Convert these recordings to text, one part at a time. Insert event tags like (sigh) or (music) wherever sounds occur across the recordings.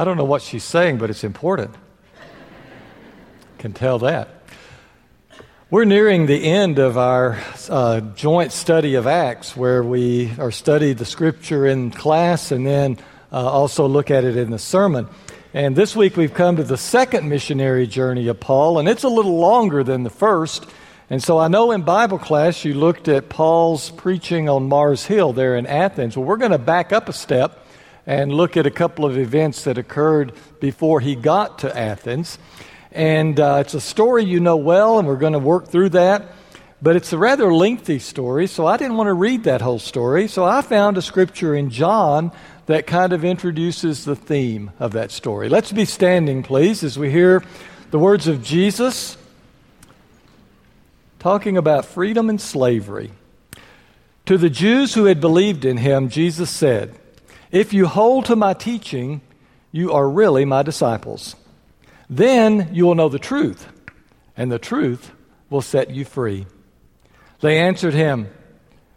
I don't know what she's saying, but it's important. Can tell that. We're nearing the end of our uh, joint study of Acts, where we are study the scripture in class and then uh, also look at it in the sermon. And this week we've come to the second missionary journey of Paul, and it's a little longer than the first. And so I know in Bible class you looked at Paul's preaching on Mars Hill there in Athens. Well, we're going to back up a step and look at a couple of events that occurred before he got to Athens. And uh, it's a story you know well, and we're going to work through that. But it's a rather lengthy story, so I didn't want to read that whole story. So I found a scripture in John that kind of introduces the theme of that story. Let's be standing, please, as we hear the words of Jesus talking about freedom and slavery. To the Jews who had believed in him, Jesus said, if you hold to my teaching, you are really my disciples. Then you will know the truth, and the truth will set you free. They answered him,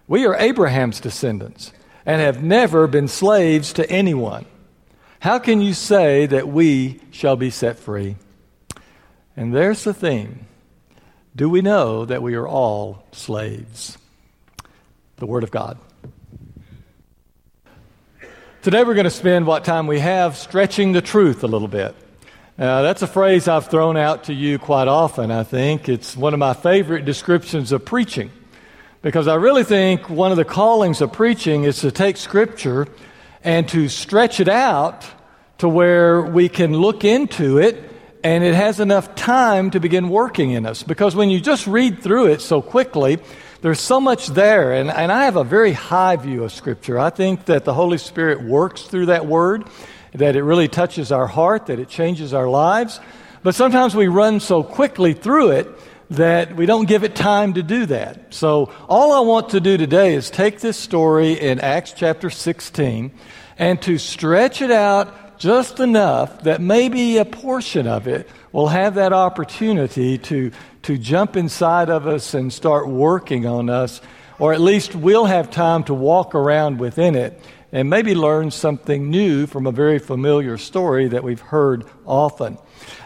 We are Abraham's descendants and have never been slaves to anyone. How can you say that we shall be set free? And there's the theme. Do we know that we are all slaves? The Word of God. Today we're going to spend what time we have stretching the truth a little bit. Uh, that's a phrase I've thrown out to you quite often, I think. It's one of my favorite descriptions of preaching because I really think one of the callings of preaching is to take Scripture and to stretch it out to where we can look into it and it has enough time to begin working in us. Because when you just read through it so quickly, there's so much there, and, and I have a very high view of Scripture. I think that the Holy Spirit works through that Word, that it really touches our heart, that it changes our lives. But sometimes we run so quickly through it that we don't give it time to do that. So, all I want to do today is take this story in Acts chapter 16 and to stretch it out just enough that maybe a portion of it will have that opportunity to to jump inside of us and start working on us, or at least we'll have time to walk around within it and maybe learn something new from a very familiar story that we've heard often.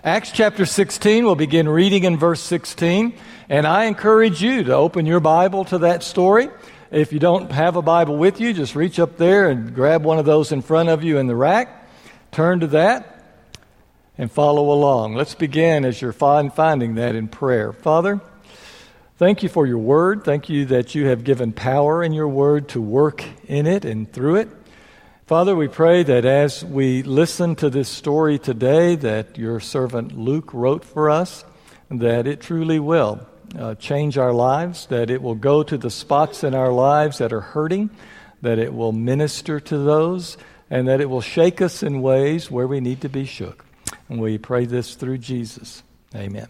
Acts chapter 16, we'll begin reading in verse 16, and I encourage you to open your Bible to that story. If you don't have a Bible with you, just reach up there and grab one of those in front of you in the rack. Turn to that and follow along. Let's begin as you're finding that in prayer. Father, thank you for your word. Thank you that you have given power in your word to work in it and through it. Father, we pray that as we listen to this story today that your servant Luke wrote for us, that it truly will uh, change our lives, that it will go to the spots in our lives that are hurting, that it will minister to those, and that it will shake us in ways where we need to be shook. And we pray this through Jesus. Amen.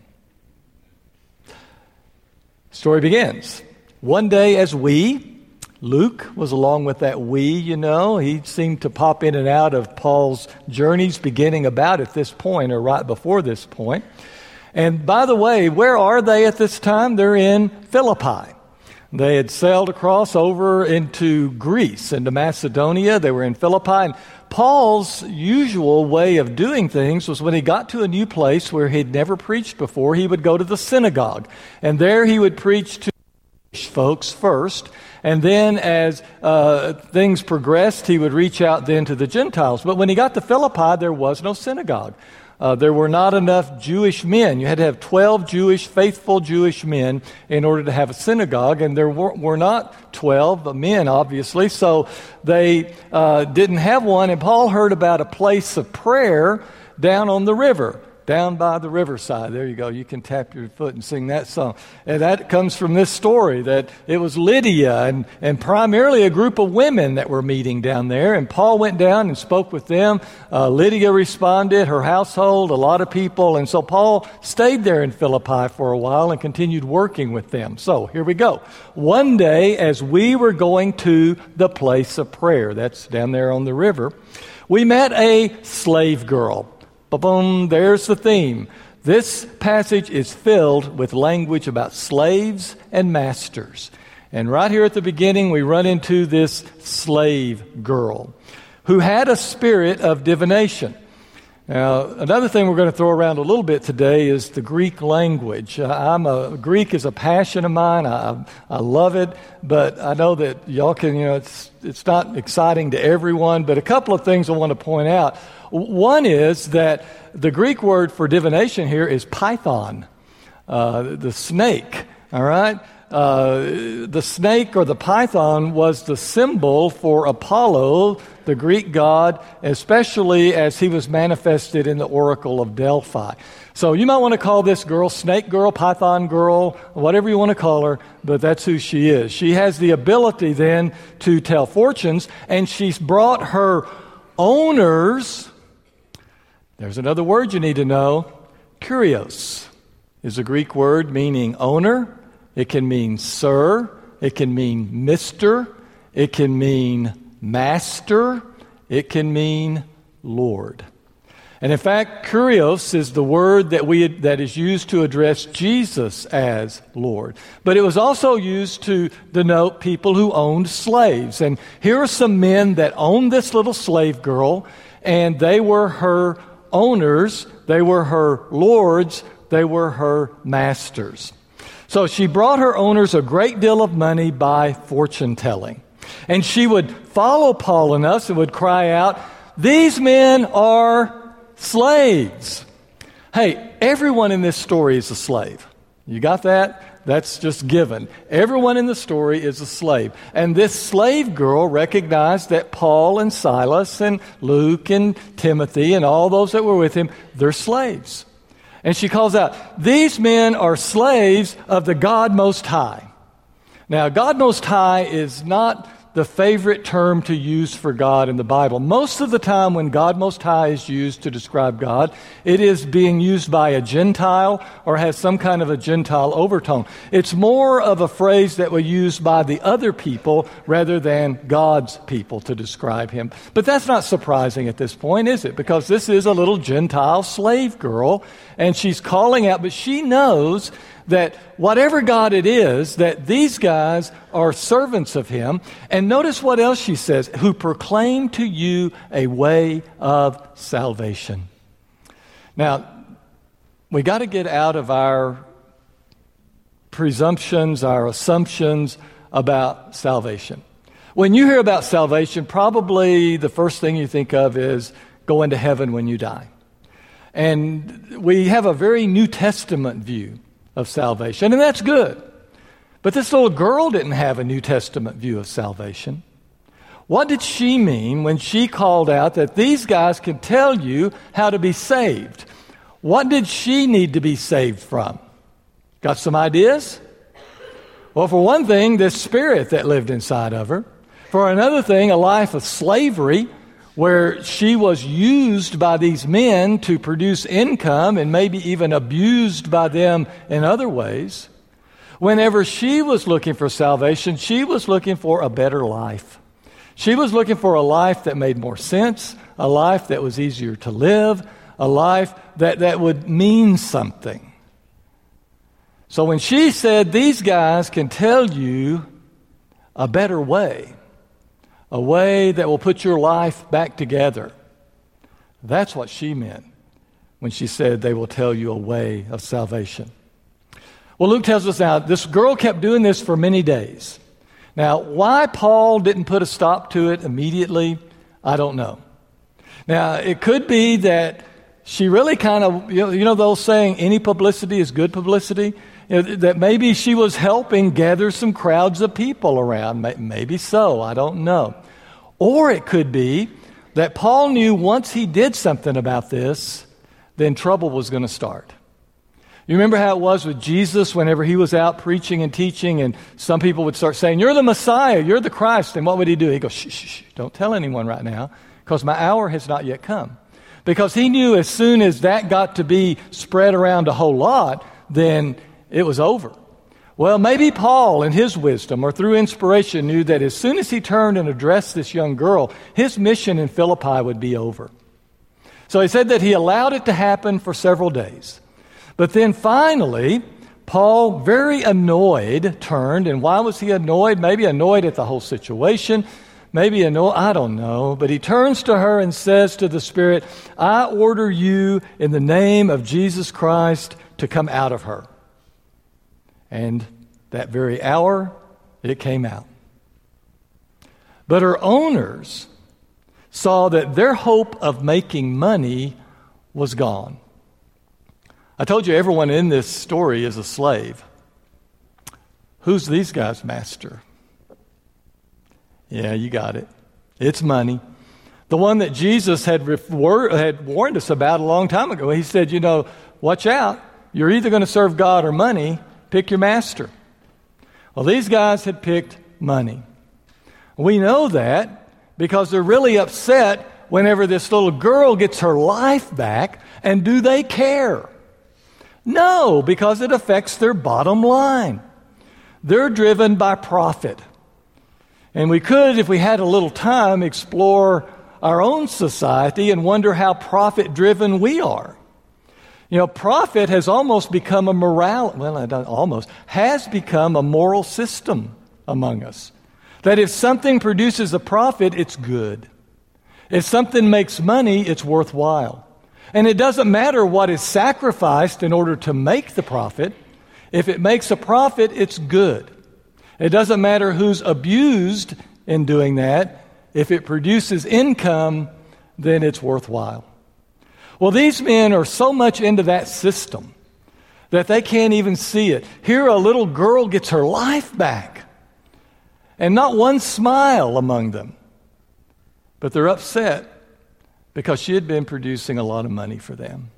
Story begins. One day, as we, Luke was along with that we, you know, he seemed to pop in and out of Paul's journeys beginning about at this point or right before this point. And by the way, where are they at this time? They're in Philippi. They had sailed across over into Greece, into Macedonia. They were in Philippi. And Paul's usual way of doing things was when he got to a new place where he'd never preached before, he would go to the synagogue. And there he would preach to Jewish folks first. And then as uh, things progressed, he would reach out then to the Gentiles. But when he got to Philippi, there was no synagogue. Uh, there were not enough Jewish men. You had to have 12 Jewish, faithful Jewish men in order to have a synagogue, and there were, were not 12 men, obviously, so they uh, didn't have one. And Paul heard about a place of prayer down on the river down by the riverside. There you go. You can tap your foot and sing that song. And that comes from this story that it was Lydia and, and primarily a group of women that were meeting down there. And Paul went down and spoke with them. Uh, Lydia responded, her household, a lot of people. And so Paul stayed there in Philippi for a while and continued working with them. So here we go. One day, as we were going to the place of prayer, that's down there on the river, we met a slave girl boom, there's the theme. This passage is filled with language about slaves and masters. And right here at the beginning, we run into this slave girl who had a spirit of divination. Now, another thing we're going to throw around a little bit today is the Greek language. Uh, I'm a Greek is a passion of mine. I, I love it, but I know that y'all can, you know, it's it's not exciting to everyone. But a couple of things I want to point out. One is that the Greek word for divination here is python, uh, the snake. All right. Uh, the snake or the python was the symbol for Apollo, the Greek god, especially as he was manifested in the Oracle of Delphi. So you might want to call this girl Snake Girl, Python Girl, whatever you want to call her, but that's who she is. She has the ability then to tell fortunes, and she's brought her owners. There's another word you need to know. Kurios is a Greek word meaning owner it can mean sir. It can mean mister. It can mean master. It can mean Lord. And in fact, kurios is the word that, we, that is used to address Jesus as Lord. But it was also used to denote people who owned slaves. And here are some men that owned this little slave girl, and they were her owners, they were her lords, they were her masters. So she brought her owners a great deal of money by fortune telling. And she would follow Paul and us and would cry out, These men are slaves. Hey, everyone in this story is a slave. You got that? That's just given. Everyone in the story is a slave. And this slave girl recognized that Paul and Silas and Luke and Timothy and all those that were with him, they're slaves. And she calls out, These men are slaves of the God Most High. Now, God Most High is not the favorite term to use for God in the Bible. Most of the time, when God Most High is used to describe God, it is being used by a Gentile or has some kind of a Gentile overtone. It's more of a phrase that was used by the other people rather than God's people to describe him. But that's not surprising at this point, is it? Because this is a little Gentile slave girl, and she's calling out, but she knows that whatever God it is, that these guys are servants of Him. And notice what else she says who proclaim to you a way of salvation. Now, we got to get out of our presumptions, our assumptions about salvation. When you hear about salvation, probably the first thing you think of is going to heaven when you die. And we have a very New Testament view of salvation, and that's good. But this little girl didn't have a New Testament view of salvation. What did she mean when she called out that these guys can tell you how to be saved? What did she need to be saved from? Got some ideas? Well, for one thing, this spirit that lived inside of her. For another thing, a life of slavery where she was used by these men to produce income and maybe even abused by them in other ways. Whenever she was looking for salvation, she was looking for a better life. She was looking for a life that made more sense, a life that was easier to live, a life that, that would mean something. So when she said, These guys can tell you a better way, a way that will put your life back together. That's what she meant when she said they will tell you a way of salvation. Well, Luke tells us now this girl kept doing this for many days. Now, why Paul didn't put a stop to it immediately, I don't know. Now, it could be that she really kind of, you know, you know the old saying, any publicity is good publicity? That maybe she was helping gather some crowds of people around. Maybe so, I don't know. Or it could be that Paul knew once he did something about this, then trouble was going to start. You remember how it was with Jesus whenever he was out preaching and teaching, and some people would start saying, You're the Messiah, you're the Christ. And what would he do? He'd go, Shh, shh, shh don't tell anyone right now, because my hour has not yet come. Because he knew as soon as that got to be spread around a whole lot, then it was over. Well, maybe Paul, in his wisdom or through inspiration, knew that as soon as he turned and addressed this young girl, his mission in Philippi would be over. So he said that he allowed it to happen for several days. But then finally, Paul, very annoyed, turned. And why was he annoyed? Maybe annoyed at the whole situation. maybe a no, I don't know. But he turns to her and says to the Spirit, I order you in the name of Jesus Christ to come out of her. And that very hour, it came out. But her owners saw that their hope of making money was gone. I told you everyone in this story is a slave. Who's these guys' master? Yeah, you got it. It's money. The one that Jesus had, had warned us about a long time ago. He said, You know, watch out. You're either going to serve God or money. Pick your master. Well, these guys had picked money. We know that because they're really upset whenever this little girl gets her life back. And do they care? No, because it affects their bottom line. They're driven by profit. And we could, if we had a little time, explore our own society and wonder how profit driven we are. You know, profit has almost become a moral, well, almost, has become a moral system among us. That if something produces a profit, it's good. If something makes money, it's worthwhile. And it doesn't matter what is sacrificed in order to make the profit. If it makes a profit, it's good. It doesn't matter who's abused in doing that. If it produces income, then it's worthwhile. Well, these men are so much into that system that they can't even see it. Here, a little girl gets her life back, and not one smile among them. But they're upset because she had been producing a lot of money for them.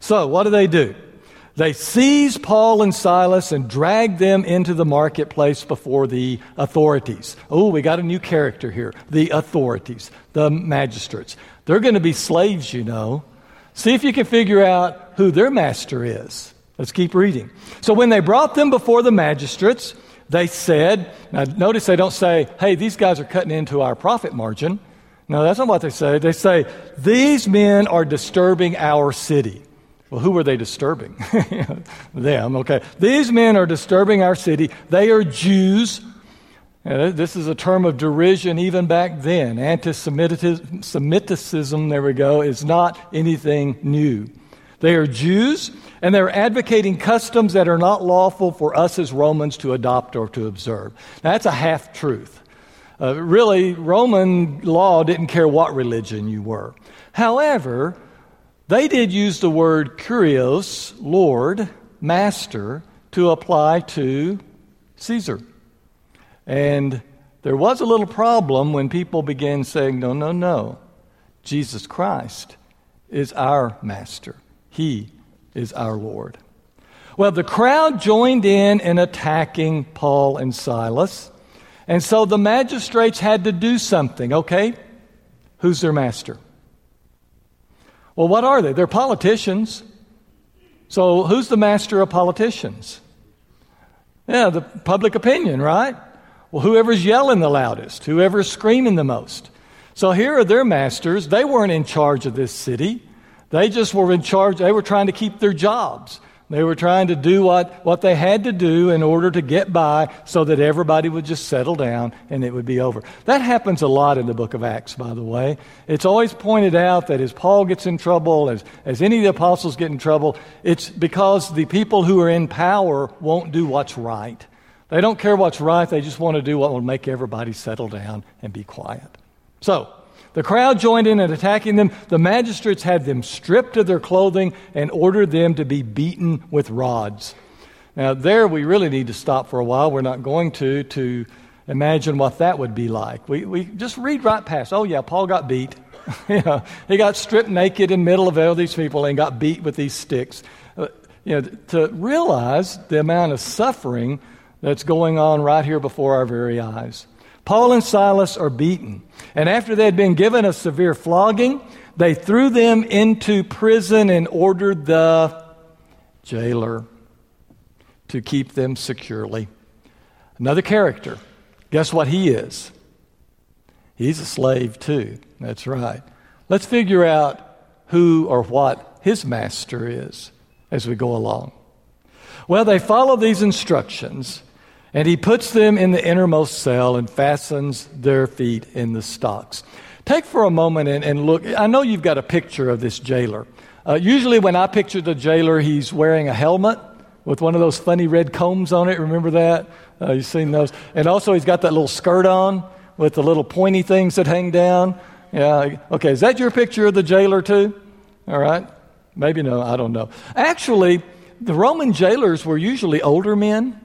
So, what do they do? They seize Paul and Silas and drag them into the marketplace before the authorities. Oh, we got a new character here the authorities, the magistrates. They're going to be slaves, you know. See if you can figure out who their master is. Let's keep reading. So when they brought them before the magistrates, they said, now notice they don't say, hey, these guys are cutting into our profit margin. No, that's not what they say. They say, these men are disturbing our city. Well, who are they disturbing? (laughs) them, okay. These men are disturbing our city. They are Jews this is a term of derision even back then. Anti Semitism, there we go, is not anything new. They are Jews, and they're advocating customs that are not lawful for us as Romans to adopt or to observe. Now, that's a half truth. Uh, really, Roman law didn't care what religion you were. However, they did use the word kurios, Lord, master, to apply to Caesar. And there was a little problem when people began saying, no, no, no. Jesus Christ is our master, He is our Lord. Well, the crowd joined in in attacking Paul and Silas. And so the magistrates had to do something, okay? Who's their master? Well, what are they? They're politicians. So who's the master of politicians? Yeah, the public opinion, right? Well, whoever's yelling the loudest, whoever's screaming the most. So here are their masters. They weren't in charge of this city. They just were in charge. They were trying to keep their jobs. They were trying to do what, what they had to do in order to get by so that everybody would just settle down and it would be over. That happens a lot in the book of Acts, by the way. It's always pointed out that as Paul gets in trouble, as, as any of the apostles get in trouble, it's because the people who are in power won't do what's right. They don't care what's right, they just want to do what will make everybody settle down and be quiet. So, the crowd joined in in attacking them. The magistrates had them stripped of their clothing and ordered them to be beaten with rods. Now, there we really need to stop for a while. We're not going to, to imagine what that would be like. We, we just read right past. Oh, yeah, Paul got beat. (laughs) you know, he got stripped naked in the middle of all these people and got beat with these sticks. Uh, you know, to realize the amount of suffering that's going on right here before our very eyes. Paul and Silas are beaten. And after they had been given a severe flogging, they threw them into prison and ordered the jailer to keep them securely. Another character. Guess what he is? He's a slave too. That's right. Let's figure out who or what his master is as we go along. Well, they follow these instructions And he puts them in the innermost cell and fastens their feet in the stocks. Take for a moment and, and look. I know you've got a picture of this jailer. Uh, usually, when I picture the jailer, he's wearing a helmet with one of those funny red combs on it. Remember that? Uh, you've seen those. And also, he's got that little skirt on with the little pointy things that hang down. Yeah. Okay. Is that your picture of the jailer, too? All right. Maybe no. I don't know. Actually, the Roman jailers were usually older men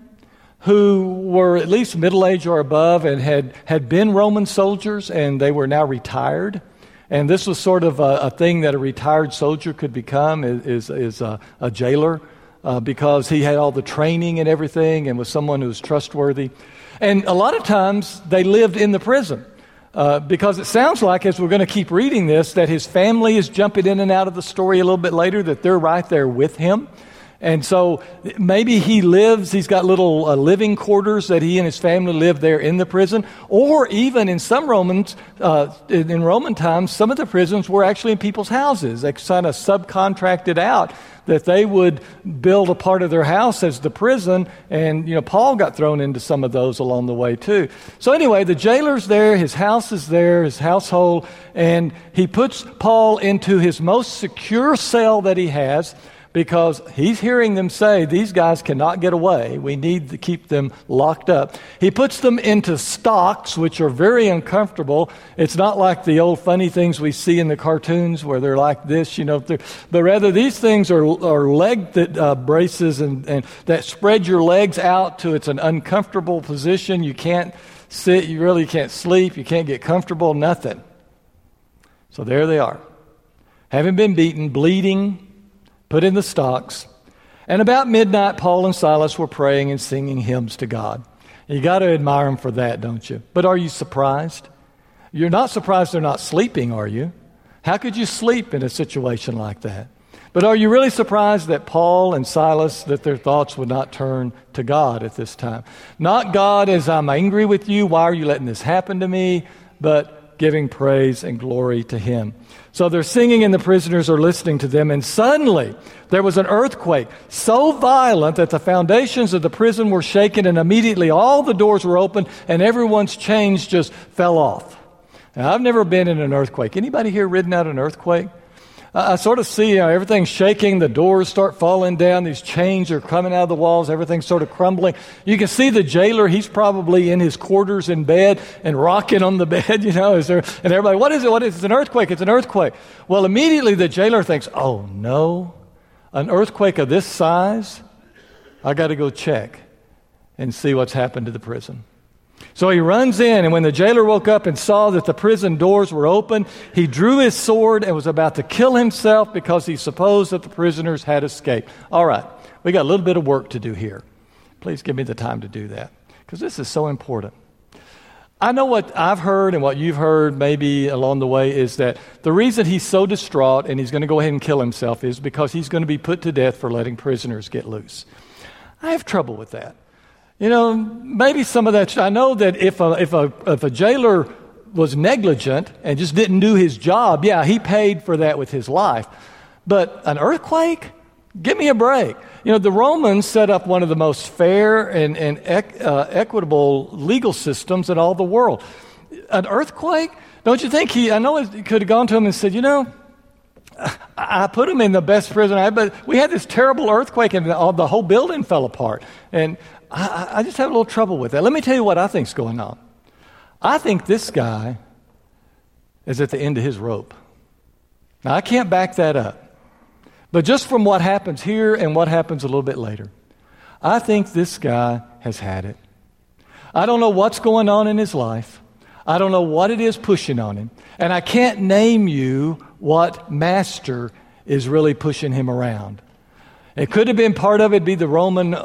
who were at least middle age or above and had, had been Roman soldiers and they were now retired. And this was sort of a, a thing that a retired soldier could become is, is, is a, a, jailer uh, because he had all the training and everything and was someone who was trustworthy. And a lot of times they lived in the prison. Uh, because it sounds like, as we're going to keep reading this, that his family is jumping in and out of the story a little bit later, that they're right there with him. And so maybe he lives, he's got little uh, living quarters that he and his family live there in the prison. Or even in some Romans, uh, in, in Roman times, some of the prisons were actually in people's houses. They kind of subcontracted out that they would build a part of their house as the prison. And, you know, Paul got thrown into some of those along the way too. So anyway, the jailer's there, his house is there, his household, and he puts Paul into his most secure cell that he has because he's hearing them say, These guys cannot get away. We need to keep them locked up. He puts them into stocks, which are very uncomfortable. It's not like the old funny things we see in the cartoons where they're like this, you know, but rather these things are, are leg that, uh, braces and, and that spread your legs out to it's an uncomfortable position. You can't sit, you really can't sleep, you can't get comfortable, nothing. So there they are. Having been beaten, bleeding, put in the stocks. And about midnight, Paul and Silas were praying and singing hymns to God. You got to admire them for that, don't you? But are you surprised? You're not surprised they're not sleeping, are you? How could you sleep in a situation like that? But are you really surprised that Paul and Silas that their thoughts would not turn to God at this time? Not God as I'm angry with you, why are you letting this happen to me? But giving praise and glory to him. So they're singing, and the prisoners are listening to them. And suddenly, there was an earthquake so violent that the foundations of the prison were shaken, and immediately all the doors were opened, and everyone's chains just fell off. Now, I've never been in an earthquake. Anybody here ridden out an earthquake? I sort of see you know, everything shaking, the doors start falling down, these chains are coming out of the walls, everything's sort of crumbling. You can see the jailer, he's probably in his quarters in bed and rocking on the (laughs) bed, you know, is there, and everybody, what is it? What is it? It's an earthquake, it's an earthquake. Well, immediately the jailer thinks, oh no, an earthquake of this size? I got to go check and see what's happened to the prison. So he runs in, and when the jailer woke up and saw that the prison doors were open, he drew his sword and was about to kill himself because he supposed that the prisoners had escaped. All right, we got a little bit of work to do here. Please give me the time to do that because this is so important. I know what I've heard and what you've heard maybe along the way is that the reason he's so distraught and he's going to go ahead and kill himself is because he's going to be put to death for letting prisoners get loose. I have trouble with that. You know, maybe some of that. I know that if a, if a, if a jailer was negligent and just didn't do his job, yeah, he paid for that with his life. But an earthquake? Give me a break. You know, the Romans set up one of the most fair and, and uh, equitable legal systems in all the world. An earthquake? Don't you think he, I know he could have gone to him and said, you know, I put him in the best prison I but we had this terrible earthquake and the, the whole building fell apart. And I, I just have a little trouble with that. Let me tell you what I think's going on. I think this guy is at the end of his rope. Now, I can't back that up. But just from what happens here and what happens a little bit later, I think this guy has had it. I don't know what's going on in his life. I don't know what it is pushing on him. And I can't name you what master is really pushing him around. It could have been part of it, be the Roman uh,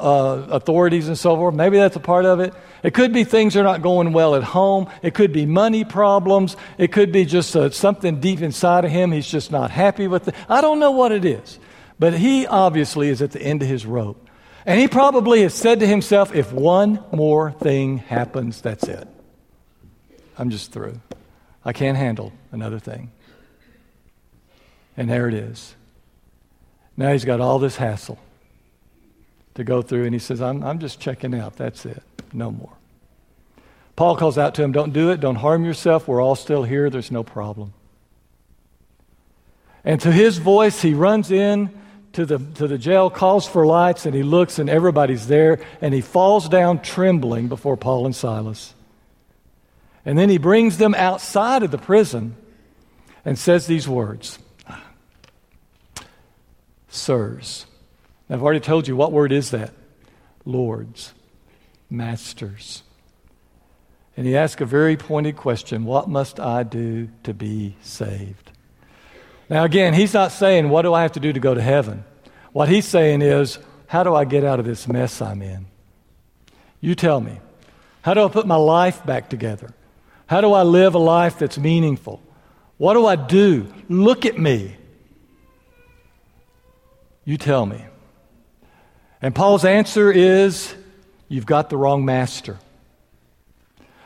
authorities and so forth. Maybe that's a part of it. It could be things are not going well at home. It could be money problems. It could be just uh, something deep inside of him. He's just not happy with it. I don't know what it is. But he obviously is at the end of his rope. And he probably has said to himself, if one more thing happens, that's it. I'm just through. I can't handle another thing. And there it is. Now he's got all this hassle to go through, and he says, I'm, I'm just checking out. That's it. No more. Paul calls out to him, Don't do it. Don't harm yourself. We're all still here. There's no problem. And to his voice, he runs in to the, to the jail, calls for lights, and he looks, and everybody's there, and he falls down trembling before Paul and Silas. And then he brings them outside of the prison and says these words Sirs. Now, I've already told you what word is that? Lords, masters. And he asks a very pointed question What must I do to be saved? Now, again, he's not saying, What do I have to do to go to heaven? What he's saying is, How do I get out of this mess I'm in? You tell me. How do I put my life back together? How do I live a life that's meaningful? What do I do? Look at me. You tell me. And Paul's answer is you've got the wrong master.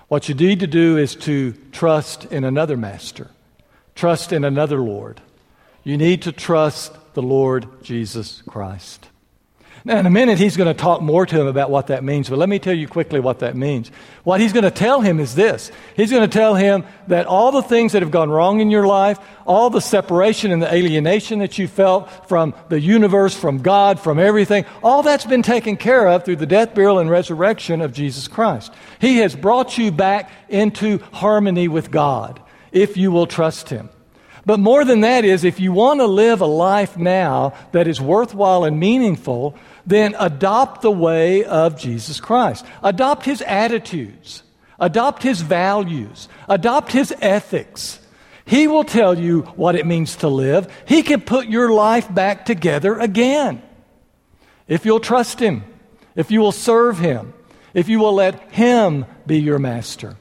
What you need to do is to trust in another master, trust in another Lord. You need to trust the Lord Jesus Christ. Now, in a minute, he's going to talk more to him about what that means, but let me tell you quickly what that means. What he's going to tell him is this He's going to tell him that all the things that have gone wrong in your life, all the separation and the alienation that you felt from the universe, from God, from everything, all that's been taken care of through the death, burial, and resurrection of Jesus Christ. He has brought you back into harmony with God if you will trust him. But more than that is, if you want to live a life now that is worthwhile and meaningful, then adopt the way of Jesus Christ. Adopt his attitudes. Adopt his values. Adopt his ethics. He will tell you what it means to live. He can put your life back together again. If you'll trust him, if you will serve him, if you will let him be your master.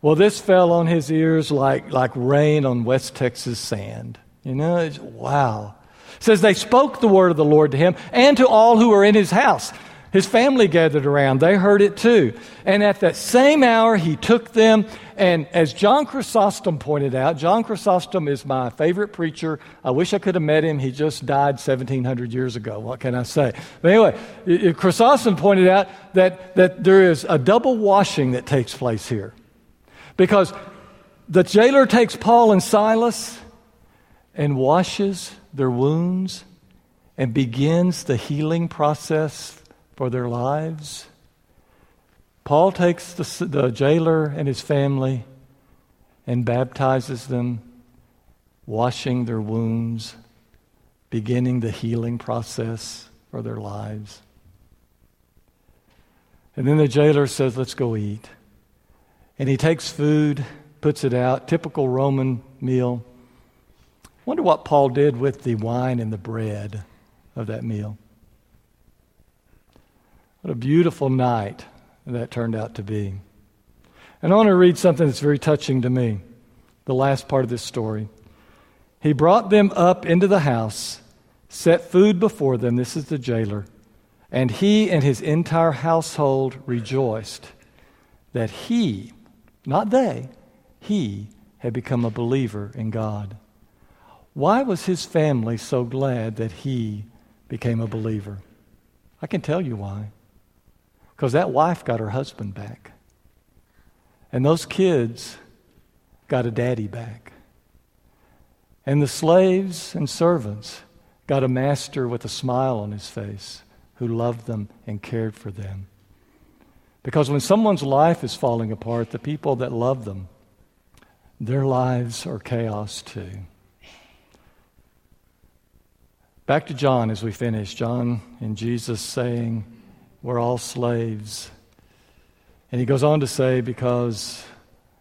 Well, this fell on his ears like, like rain on West Texas sand. You know, wow. Says they spoke the word of the Lord to him and to all who were in his house. His family gathered around. They heard it too. And at that same hour, he took them. And as John Chrysostom pointed out, John Chrysostom is my favorite preacher. I wish I could have met him. He just died 1700 years ago. What can I say? But anyway, Chrysostom pointed out that, that there is a double washing that takes place here. Because the jailer takes Paul and Silas and washes their wounds and begins the healing process for their lives. Paul takes the, the jailer and his family and baptizes them, washing their wounds, beginning the healing process for their lives. And then the jailer says, Let's go eat. And he takes food, puts it out, typical Roman meal. Wonder what Paul did with the wine and the bread of that meal. What a beautiful night that turned out to be. And I want to read something that's very touching to me, the last part of this story. He brought them up into the house, set food before them. This is the jailer. And he and his entire household rejoiced that he, not they, he had become a believer in God. Why was his family so glad that he became a believer? I can tell you why. Because that wife got her husband back. And those kids got a daddy back. And the slaves and servants got a master with a smile on his face who loved them and cared for them. Because when someone's life is falling apart, the people that love them, their lives are chaos too. Back to John as we finish. John and Jesus saying, We're all slaves. And he goes on to say, Because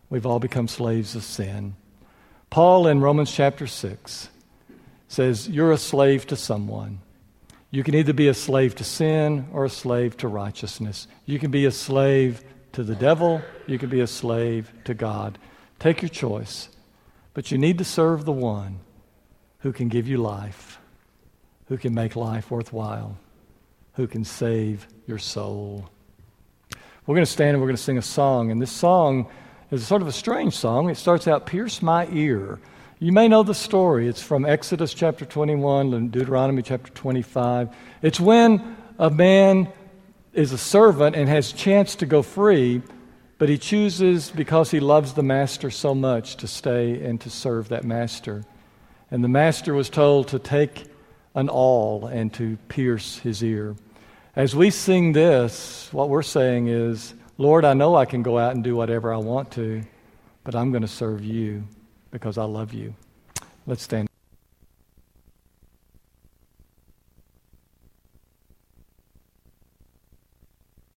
we've all become slaves of sin. Paul in Romans chapter 6 says, You're a slave to someone. You can either be a slave to sin or a slave to righteousness. You can be a slave to the devil, you can be a slave to God. Take your choice. But you need to serve the one who can give you life who can make life worthwhile, who can save your soul. We're going to stand and we're going to sing a song, and this song is sort of a strange song. It starts out, Pierce my ear. You may know the story. It's from Exodus chapter 21 and Deuteronomy chapter 25. It's when a man is a servant and has chance to go free, but he chooses because he loves the master so much to stay and to serve that master. And the master was told to take an awl and to pierce his ear. As we sing this, what we're saying is, Lord, I know I can go out and do whatever I want to, but I'm going to serve you because I love you. Let's stand.